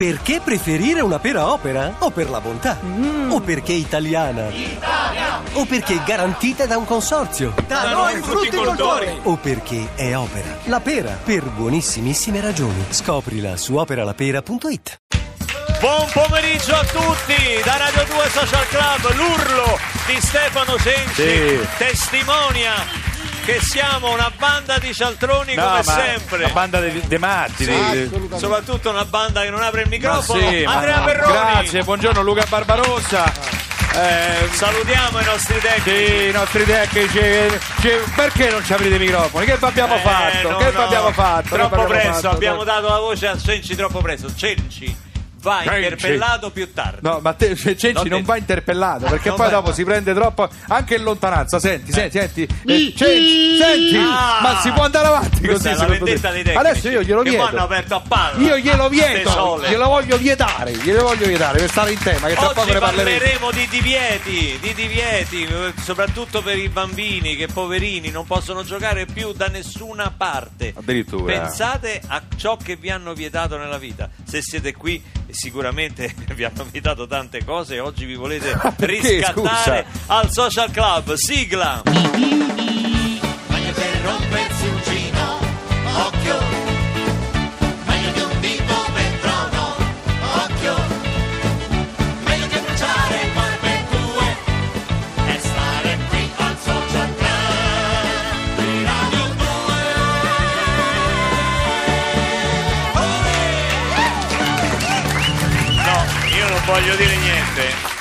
Perché preferire una pera opera? O per la bontà? O perché italiana? O perché garantita da un consorzio? Da noi frutticoltori! O perché è opera? La pera, per buonissimissime ragioni. Scoprila su operalapera.it. Buon pomeriggio a tutti da Radio 2 Social Club. L'urlo di Stefano Sensi Sì. testimonia che siamo una banda di cialtroni No, come ma sempre. Una banda di, di matti. Sì, di- soprattutto una banda che non apre il Ma microfono. sì, ma- Andrea Perroni. Grazie, buongiorno Luca Barbarossa. Eh, Salutiamo i nostri tecnici. sì, i nostri tecnici. ci- perché non ci aprite i microfoni? Che abbiamo Eh, fatto? no, che no, abbiamo fatto? Troppo presto, abbiamo dato la voce a Cenci troppo presto. Cenci va Cenci. interpellato più tardi. No, ma te, Cenci Non non va interpellato perché Non poi va- dopo si prende troppo anche in lontananza. Senti, senti, senti. Eh, Cenci, senti, Ah! ma si può andare avanti Questa così? è la vendetta dei tecnici. Adesso io glielo che chiedo. vanno aperto a palla. Io glielo vieto, glielo voglio vietare, glielo voglio vietare per stare in tema, che tra poco Oggi ne parleremo. di divieti, di divieti, eh, soprattutto per i bambini che poverini non possono giocare più da nessuna parte. Addirittura. Pensate a ciò che vi hanno vietato nella vita. Se siete qui sicuramente vi hanno vietato tante cose e oggi vi volete perché, riscattare scusa? al social club. Sigla! Meglio che rompersi voglio dire niente.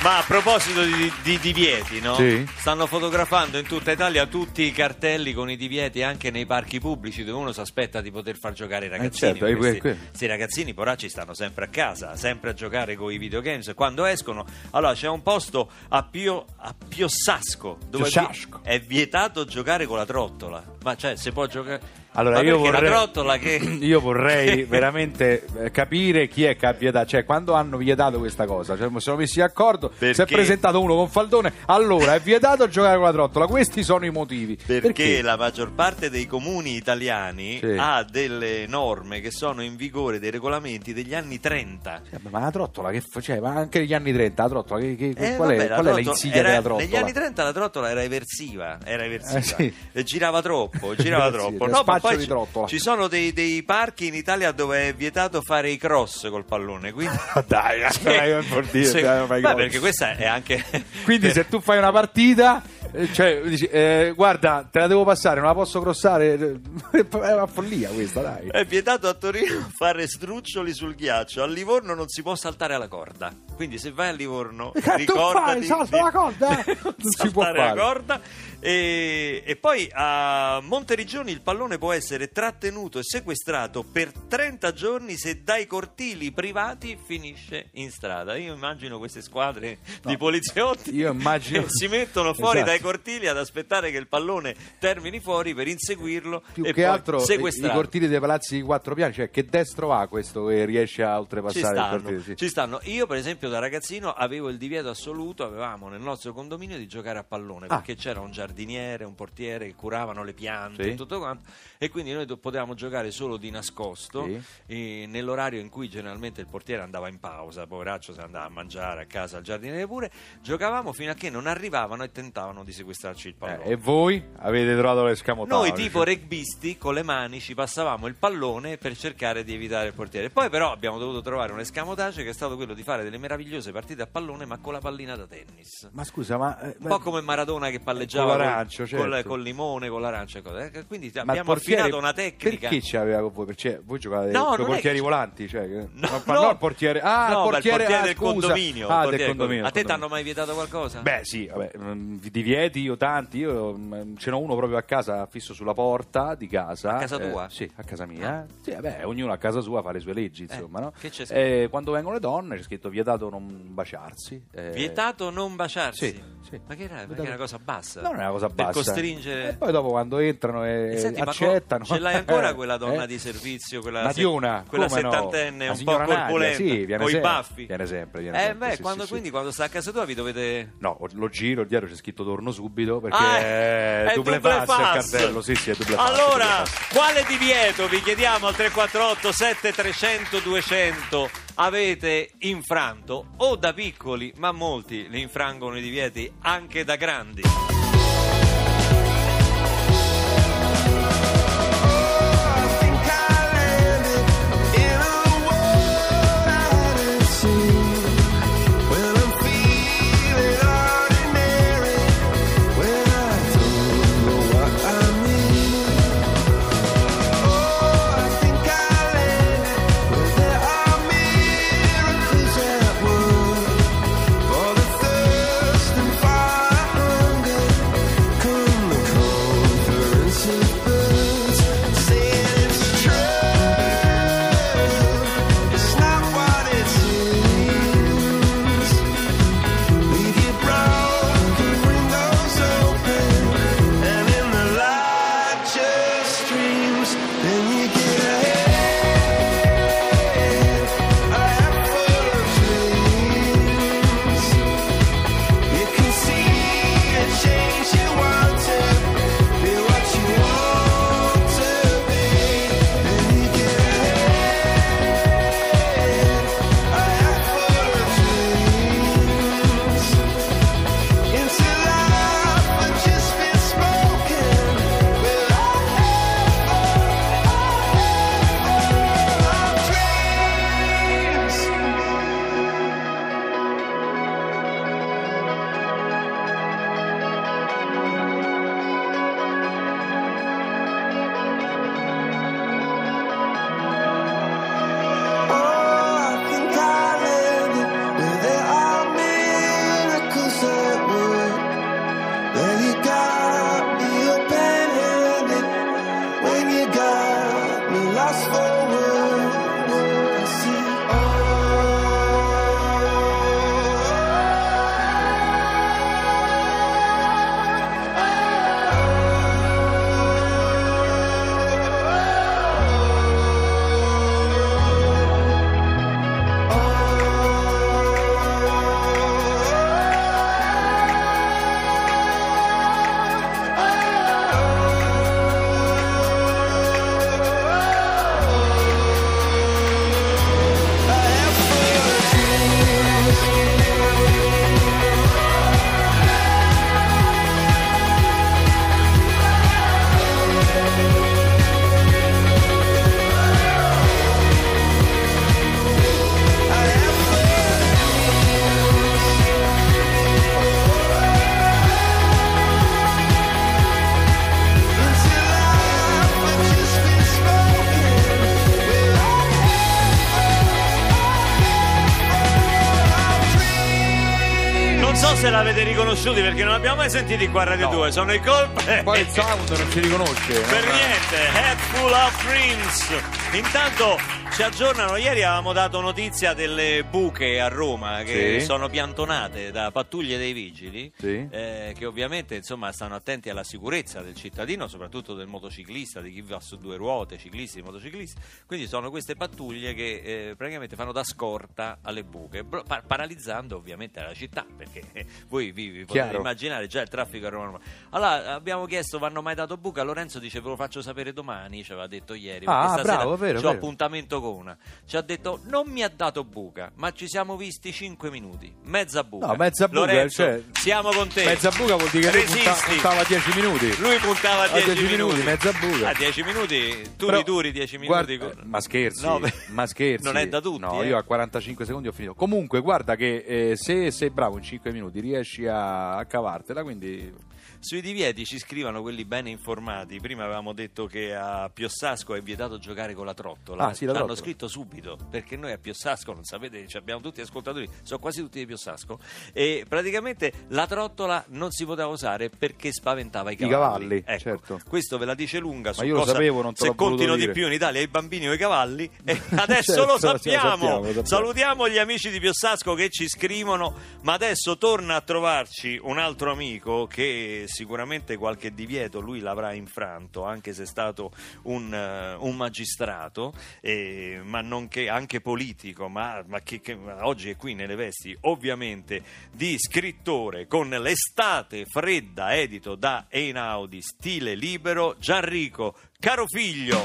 Ma a proposito di, di divieti, no? Sì. Stanno fotografando in tutta Italia tutti i cartelli con i divieti anche nei parchi pubblici dove uno si aspetta di poter far giocare i ragazzini. certo, eh, Questi, que- que- questi ragazzini poracci stanno sempre a casa, sempre a giocare con i videogames. Quando escono, allora c'è un posto a Pio, a Piossasco dove Piossasco. è vietato giocare con la trottola. Ma cioè, si può giocare... Allora, io perché vorrei, la trottola che... io vorrei veramente eh, capire chi è che ha vietato, cioè quando hanno vietato questa cosa, cioè, si sono messi d'accordo, si è Perché? presentato uno con faldone, allora è vietato giocare con la trottola, questi sono i motivi. Perché, la maggior parte dei comuni italiani Sì. ha delle norme che sono in vigore, dei regolamenti degli anni 30. Eh, Ma la trottola che fa- cioè, ma anche negli anni 30 la trottola, che, che- Eh, qual, è, vabbè, la qual è trottola l'insidia era- della trottola? Negli anni 30 la trottola era eversiva, era eversiva. Eh, sì. Girava troppo, girava Sì, troppo. No, poi di ci, trottola. ci sono dei, dei parchi in Italia dove è vietato fare i cross col pallone. Quindi... Ma dai, dai, Sì. dai, non fai Ma cose. perché questa è anche... Quindi se tu fai una partita, eh, cioè, dici, eh, guarda, te la devo passare, non la posso crossare, eh, è una follia questa, dai. È vietato a Torino fare struccioli sul ghiaccio. A Livorno non si può saltare alla corda. Quindi se vai a Livorno, tu ricordati fai? Salta la corda? non si può saltare la fare. corda. E, e poi a Monteriggioni il pallone può essere trattenuto e sequestrato per 30 giorni se dai cortili privati finisce in strada. Io immagino queste squadre di poliziotti io immagino- che si mettono fuori Esatto. dai cortili ad aspettare che il pallone termini fuori per inseguirlo Più e che altro i- i sequestrarlo. cortili dei palazzi di quattro piani, cioè che destro ha questo che riesce a Ci oltrepassare il stanno, cortile? Sì. ci stanno. Io, per esempio, da ragazzino avevo il divieto assoluto. Avevamo nel nostro condominio di giocare a pallone Ah. perché c'era un giardiniere, un portiere che curavano le piante Sì. e tutto quanto. E quindi noi potevamo giocare solo di nascosto Sì. nell'orario in cui generalmente il portiere andava in pausa, poveraccio, se andava a mangiare a casa al giardiniere pure. Giocavamo fino a che non arrivavano e tentavano di sequestrarci il pallone. Eh, e voi avete trovato l'escamotaggio? Noi tipo rugbisti con le mani ci passavamo il pallone per cercare di evitare il portiere. Poi però abbiamo dovuto trovare un escamotage che è stato quello di fare delle meravigliose partite a pallone ma con la pallina da tennis. Ma scusa, ma... eh, Un po' come Maradona che palleggiava Con col- l'arancio, col, certo. col limone, con l'arancia e cose. Eh, Quindi ma il abbiamo portiere- affinato una tecnica. Perché ci aveva con voi? Perché voi giocavate No, con è portieri che- volanti? Cioè, No, ma- ma no. no, il portiere... Ah, No, il ma portiere, ah, del condominio. il Ah, portiere del condominio. A te condominio. t'hanno mai vietato qualcosa? Beh sì, vabbè, mm, di divieti io tanti, io mm, ce n'ho uno proprio a casa fisso sulla porta di casa. A casa eh, tua? sì, a casa mia. Sì, vabbè, ognuno a casa sua fa le sue leggi, insomma, no? Eh, che c'è scritto? Eh, quando vengono le donne c'è scritto vietato non baciarsi. eh, Vietato non baciarsi. Sì, sì. Ma che era? Perché è una cosa bassa? No, non è una cosa Per bassa. costringere... E poi dopo quando entrano e E senti, accettano. ce l'hai ancora Eh, quella donna eh? di servizio, quella, Ma se- di una, quella no? settantenne La un po' corpulenta, sì, con i baffi? viene sempre, viene eh, sempre, beh, quando, sì, quindi quando sta a casa tua vi dovete... No, lo giro, dietro c'è scritto torno torno subito perché Ah, è, è double double pass il pass. cartello. Sì, sì, è double pass, Allora, double pass. quale divieto vi chiediamo al 348 7300 200 avete infranto o da piccoli, ma molti li infrangono i divieti anche da grandi. Riconosciuti perché non abbiamo mai sentiti qua a Radio No. 2, sono i colpe. Poi il sound non si riconosce. Per niente, Head Full of Dreams. Intanto ci aggiornano, ieri avevamo dato notizia delle buche a Roma che Sì. sono piantonate da pattuglie dei vigili, Sì. eh, che ovviamente insomma, stanno attenti alla sicurezza del cittadino, soprattutto del motociclista, di chi va su due ruote, ciclisti, motociclisti. Quindi sono queste pattuglie che eh, praticamente fanno da scorta alle buche, bro- pa- paralizzando ovviamente la città, perché eh, voi vi, vi potete Chiaro. immaginare già il traffico a Roma. Allora abbiamo chiesto, vanno mai dato buca? Lorenzo dice ve lo faccio sapere domani, ci aveva detto ieri. Ah, bravo, vero, c'ho vero. appuntamento con una. Ci ha detto non mi ha dato buca, ma ci siamo visti 5 minuti. Mezza buca. No, mezza buca, Lorenzo, cioè, siamo con te. Mezza buca vuol dire che lui punta- Resisti. puntava a 10 minuti. Lui puntava a A 10 10 minuti. minuti, mezza buca. A 10 minuti, tu Però, li duri 10 minuti. guarda- con- ma scherzi, No, ma scherzi. Non è da tutti. No, eh. io a 45 secondi ho finito. Comunque, guarda che eh, se sei bravo in 5 minuti riesci a, a cavartela, quindi Sui divieti ci scrivono quelli bene informati. Prima avevamo detto che a Piossasco è vietato giocare con la trottola. Ah, sì, la Ci hanno trottola. scritto subito perché noi a Piossasco, non sapete, ci abbiamo tutti ascoltatori, sono quasi tutti di Piossasco. E praticamente la trottola non si poteva usare perché spaventava i I cavalli. cavalli, Ecco, certo. Questo ve la dice lunga su io lo cosa sapevo, non te se contino di dire. più in Italia i bambini o i cavalli. E adesso Certo, lo lo sappiamo. sappiamo, lo sappiamo. Salutiamo gli amici di Piossasco che ci scrivono, ma adesso torna a trovarci un altro amico che sicuramente qualche divieto lui l'avrà infranto, anche se è stato un, eh, un magistrato, eh, ma nonché anche politico, ma, ma che, che oggi è qui nelle vesti ovviamente di scrittore con l'estate fredda edito da Einaudi, stile libero, Gianrico Caro figlio,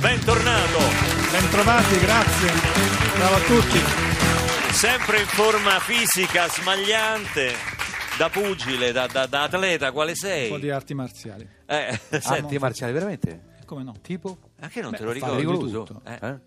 bentornato! Bentrovati, grazie. Ciao a tutti. Sempre in forma fisica smagliante, da pugile, da, da- da atleta, quale Un sei? po' di arti marziali. Eh, Senti, marziali, veramente? Come no? Tipo? anche non Beh, te lo ricordi? di tutto. Eh. Eh?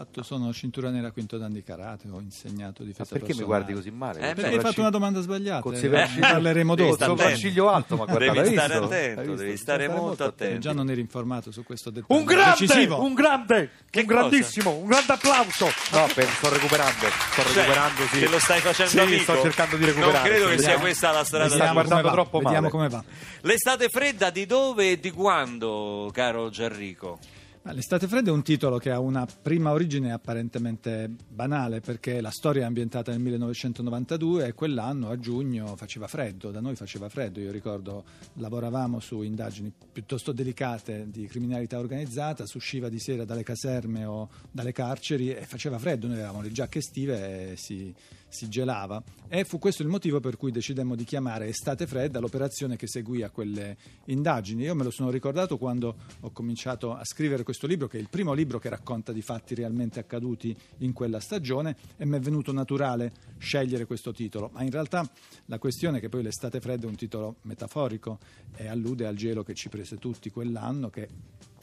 Fatto, sono cintura nera quinto dan di karate, ho insegnato Ma difesa perché mi personale. guardi così male? Eh, beh, Perché hai fatto sopracciglia- una domanda sbagliata. Con eh, parleremo dopo. stare Con sopracciglio alto, ma guarda, Devi stare visto? attento, devi stare molto attento. Già non eri informato su questo dettaglio. Un grande, decisivo. un grande, Che un grandissimo, un grande applauso. No, per- sto recuperando, sto Cioè, recuperando, sì. Che lo stai facendo Sì, amico? sto cercando di recuperare. Non credo che sia Vediamo. questa la strada Mi Vediamo come guardando troppo Vediamo male. come va. L'estate fredda di dove e di quando, caro Gianrico? Ma L'estate fredda è un titolo che ha una prima origine apparentemente banale perché la storia è ambientata nel 1992 e quell'anno a giugno faceva freddo, da noi faceva freddo, io ricordo lavoravamo su indagini piuttosto delicate di criminalità organizzata, si usciva di sera dalle caserme o dalle carceri e faceva freddo, noi avevamo le giacche estive e si, si gelava e fu questo il motivo per cui decidemmo di chiamare Estate Fredda l'operazione che seguì a quelle indagini. Io me lo sono ricordato quando ho cominciato a scrivere questo libro, che è il primo libro che racconta di fatti realmente accaduti in quella stagione e mi è venuto naturale scegliere questo titolo. Ma in realtà la questione è che poi L'estate Fredda è un titolo metaforico e allude al gelo che ci prese tutti quell'anno che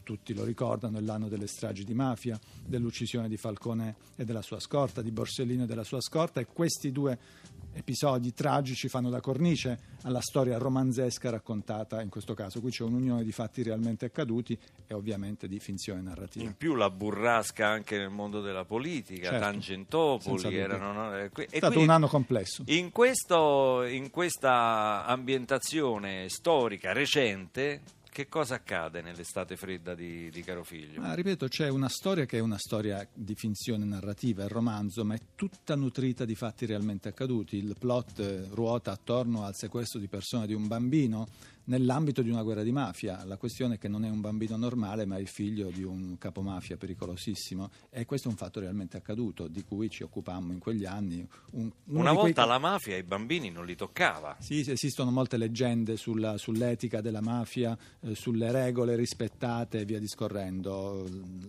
tutti lo ricordano, è l'anno delle stragi di mafia, dell'uccisione di Falcone e della sua scorta, di Borsellino e della sua scorta e questi due episodi tragici fanno da cornice alla storia romanzesca raccontata in questo caso. Qui c'è un'unione di fatti realmente accaduti e ovviamente di finzione narrativa. In più la burrasca anche nel mondo della politica, Certo, Tangentopoli, erano, no? Eh, È stato un anno complesso. In, questo, in questa ambientazione storica recente, che cosa accade nell'estate fredda di, di Caro Figlio? Ma ripeto, c'è una storia che è una storia di finzione narrativa, è romanzo, ma è tutta nutrita di fatti realmente accaduti. Il plot eh, ruota attorno al sequestro di persona di un bambino nell'ambito di una guerra di mafia. La questione è che non è un bambino normale, ma è il figlio di un capomafia pericolosissimo. E questo è un fatto realmente accaduto, di cui ci occupammo in quegli anni. Un- Una quei volta ca- la mafia ai bambini non li toccava. sì, sì, esistono molte leggende sulla- sull'etica della mafia, eh, sulle regole rispettate e via discorrendo.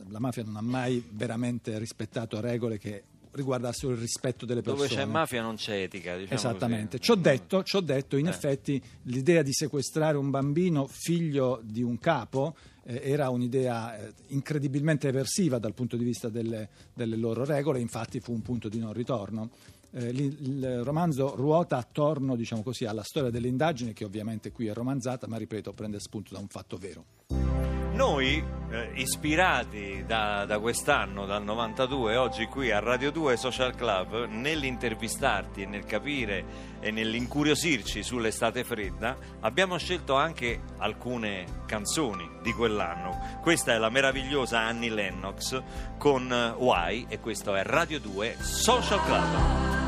La mafia non ha mai veramente rispettato regole che riguardassero il rispetto delle persone. Dove c'è mafia non c'è etica. Diciamo Esattamente, ci ho detto, ci ho detto, in Eh. effetti l'idea di sequestrare un bambino figlio di un capo eh, era un'idea eh, incredibilmente eversiva dal punto di vista delle, delle loro regole, infatti fu un punto di non ritorno. Eh, il romanzo ruota attorno diciamo così, alla storia delle indagini che ovviamente qui è romanzata ma ripeto prende spunto da un fatto vero. Noi, eh, ispirati da, da quest'anno, dal 92, oggi qui a Radio 2 Social Club, nell'intervistarti e nel capire e nell'incuriosirci sull'estate fredda, abbiamo scelto anche alcune canzoni di quell'anno. Questa è la meravigliosa Annie Lennox con eh, Why e questo è Radio 2 Social Club.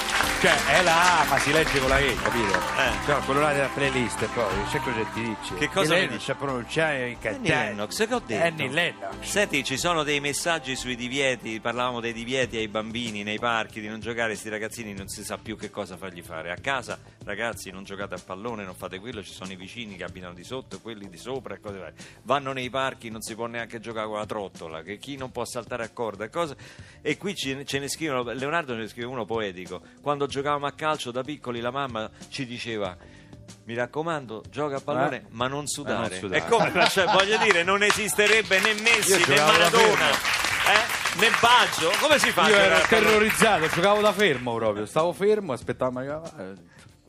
Cioè, è la A, ma si legge con la E, capito? Eh. Cioè, quello là della playlist, poi, c'è cosa ti dice? Che cosa mi dice? sa pronunciare in Annie cantante. Lennox, che ho detto? Annie Lennox. Senti, ci sono dei messaggi sui divieti, parlavamo dei divieti ai bambini nei parchi di non giocare, sti ragazzini non si sa più che cosa fargli fare. A casa, ragazzi, non giocate a pallone, non fate quello, ci sono i vicini che abitano di sotto, quelli di sopra e cose varie. Vanno nei parchi, non si può neanche giocare con la trottola, che chi non può saltare a corda e cose. E qui ce ce ne scrivono, Leonardo ce ne scrive uno poetico. Quando giocavamo a calcio da piccoli la mamma ci diceva mi raccomando, gioca a pallone, Eh? ma non sudare. Non sudare. E come, cioè, voglio dire, non esisterebbe né Messi né Maradona, eh? né Baggio. Come si fa Io ero terrorizzato, giocavo da fermo proprio. Stavo fermo, aspettavo eh,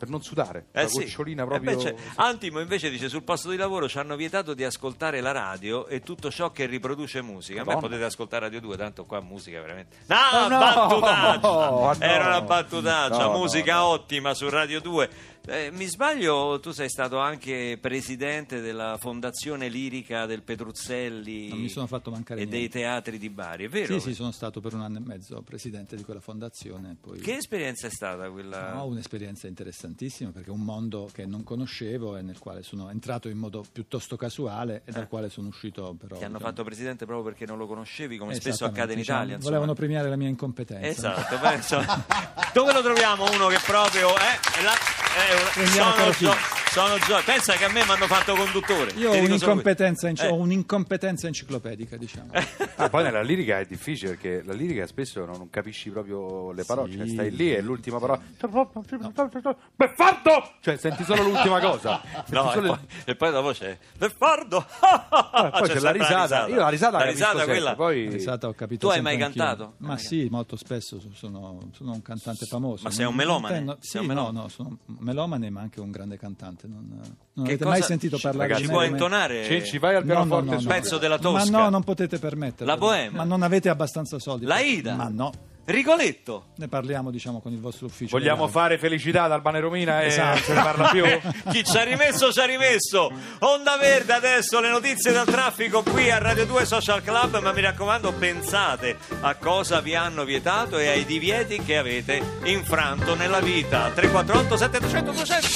per non sudare. Eh la sì. gocciolina Eh proprio. beh, cioè, Antimo invece dice sul posto di lavoro ci hanno vietato di ascoltare la radio e tutto ciò che riproduce musica. A me Madonna. potete ascoltare Radio 2, tanto qua musica veramente. No, Oh, no! battutaccia! Oh, no! Era una battutaccia, No, no, musica no. ottima su Radio 2. Eh, mi sbaglio, tu sei stato anche presidente della fondazione lirica del Petruzzelli Non mi sono fatto mancare e niente. dei teatri di Bari, è vero? Sì, sì, sono stato per un anno e mezzo presidente di quella fondazione. Poi Che esperienza è stata quella? ho un'esperienza interessantissima perché è un mondo che non conoscevo e nel quale sono entrato in modo piuttosto casuale e dal quale sono uscito però. Eh. Ti hanno diciamo, fatto presidente proprio perché non lo conoscevi, come spesso accade in diciamo, Italia. insomma. Volevano premiare la mia incompetenza. Esatto, insomma, dove lo troviamo uno che proprio è, è la- è una- Prendiamo sono, Carofino. gio- sono gio- pensa che a me mi hanno fatto conduttore. Io ho un'incompetenza, in- questo. ho un'incompetenza enciclopedica, diciamo. Ah, poi nella lirica è difficile perché la lirica spesso non, non capisci proprio le parole, Sì. cioè stai lì e l'ultima parola. Beffardo! Cioè senti solo l'ultima cosa. No, e solo poi, e poi dopo c'è Beffardo. Ah, poi c'è la risata. Io la risata la sempre, quella. poi- La risata ho capito Tu hai mai anch'io. cantato? Ma Hai sì, molto spesso sono, sono un cantante famoso. Ma sei un melomane? intendo- Sei Sì, un no, melomane? no, sono un melomane ma anche un grande cantante. Non, non Che avete cosa- mai sentito ci- parlare ragazzi, di ci me puoi come- intonare? Cenci, vai al No, no, pianoforte no, su- no. Pezzo della Tosca. Ma no, non potete permetterlo. La Bohème? Ma non avete abbastanza soldi. La Ida? Ma no. Rigoletto. Ne parliamo, diciamo, con il vostro ufficio. Vogliamo fare felicità ad Albano e Romina e Esatto. non se ne parla più? Chi ci ha rimesso ci ha rimesso. Onda Verde adesso le notizie dal traffico qui a Radio 2 Social Club, ma mi raccomando pensate a cosa vi hanno vietato e ai divieti che avete infranto nella vita. 348 700 200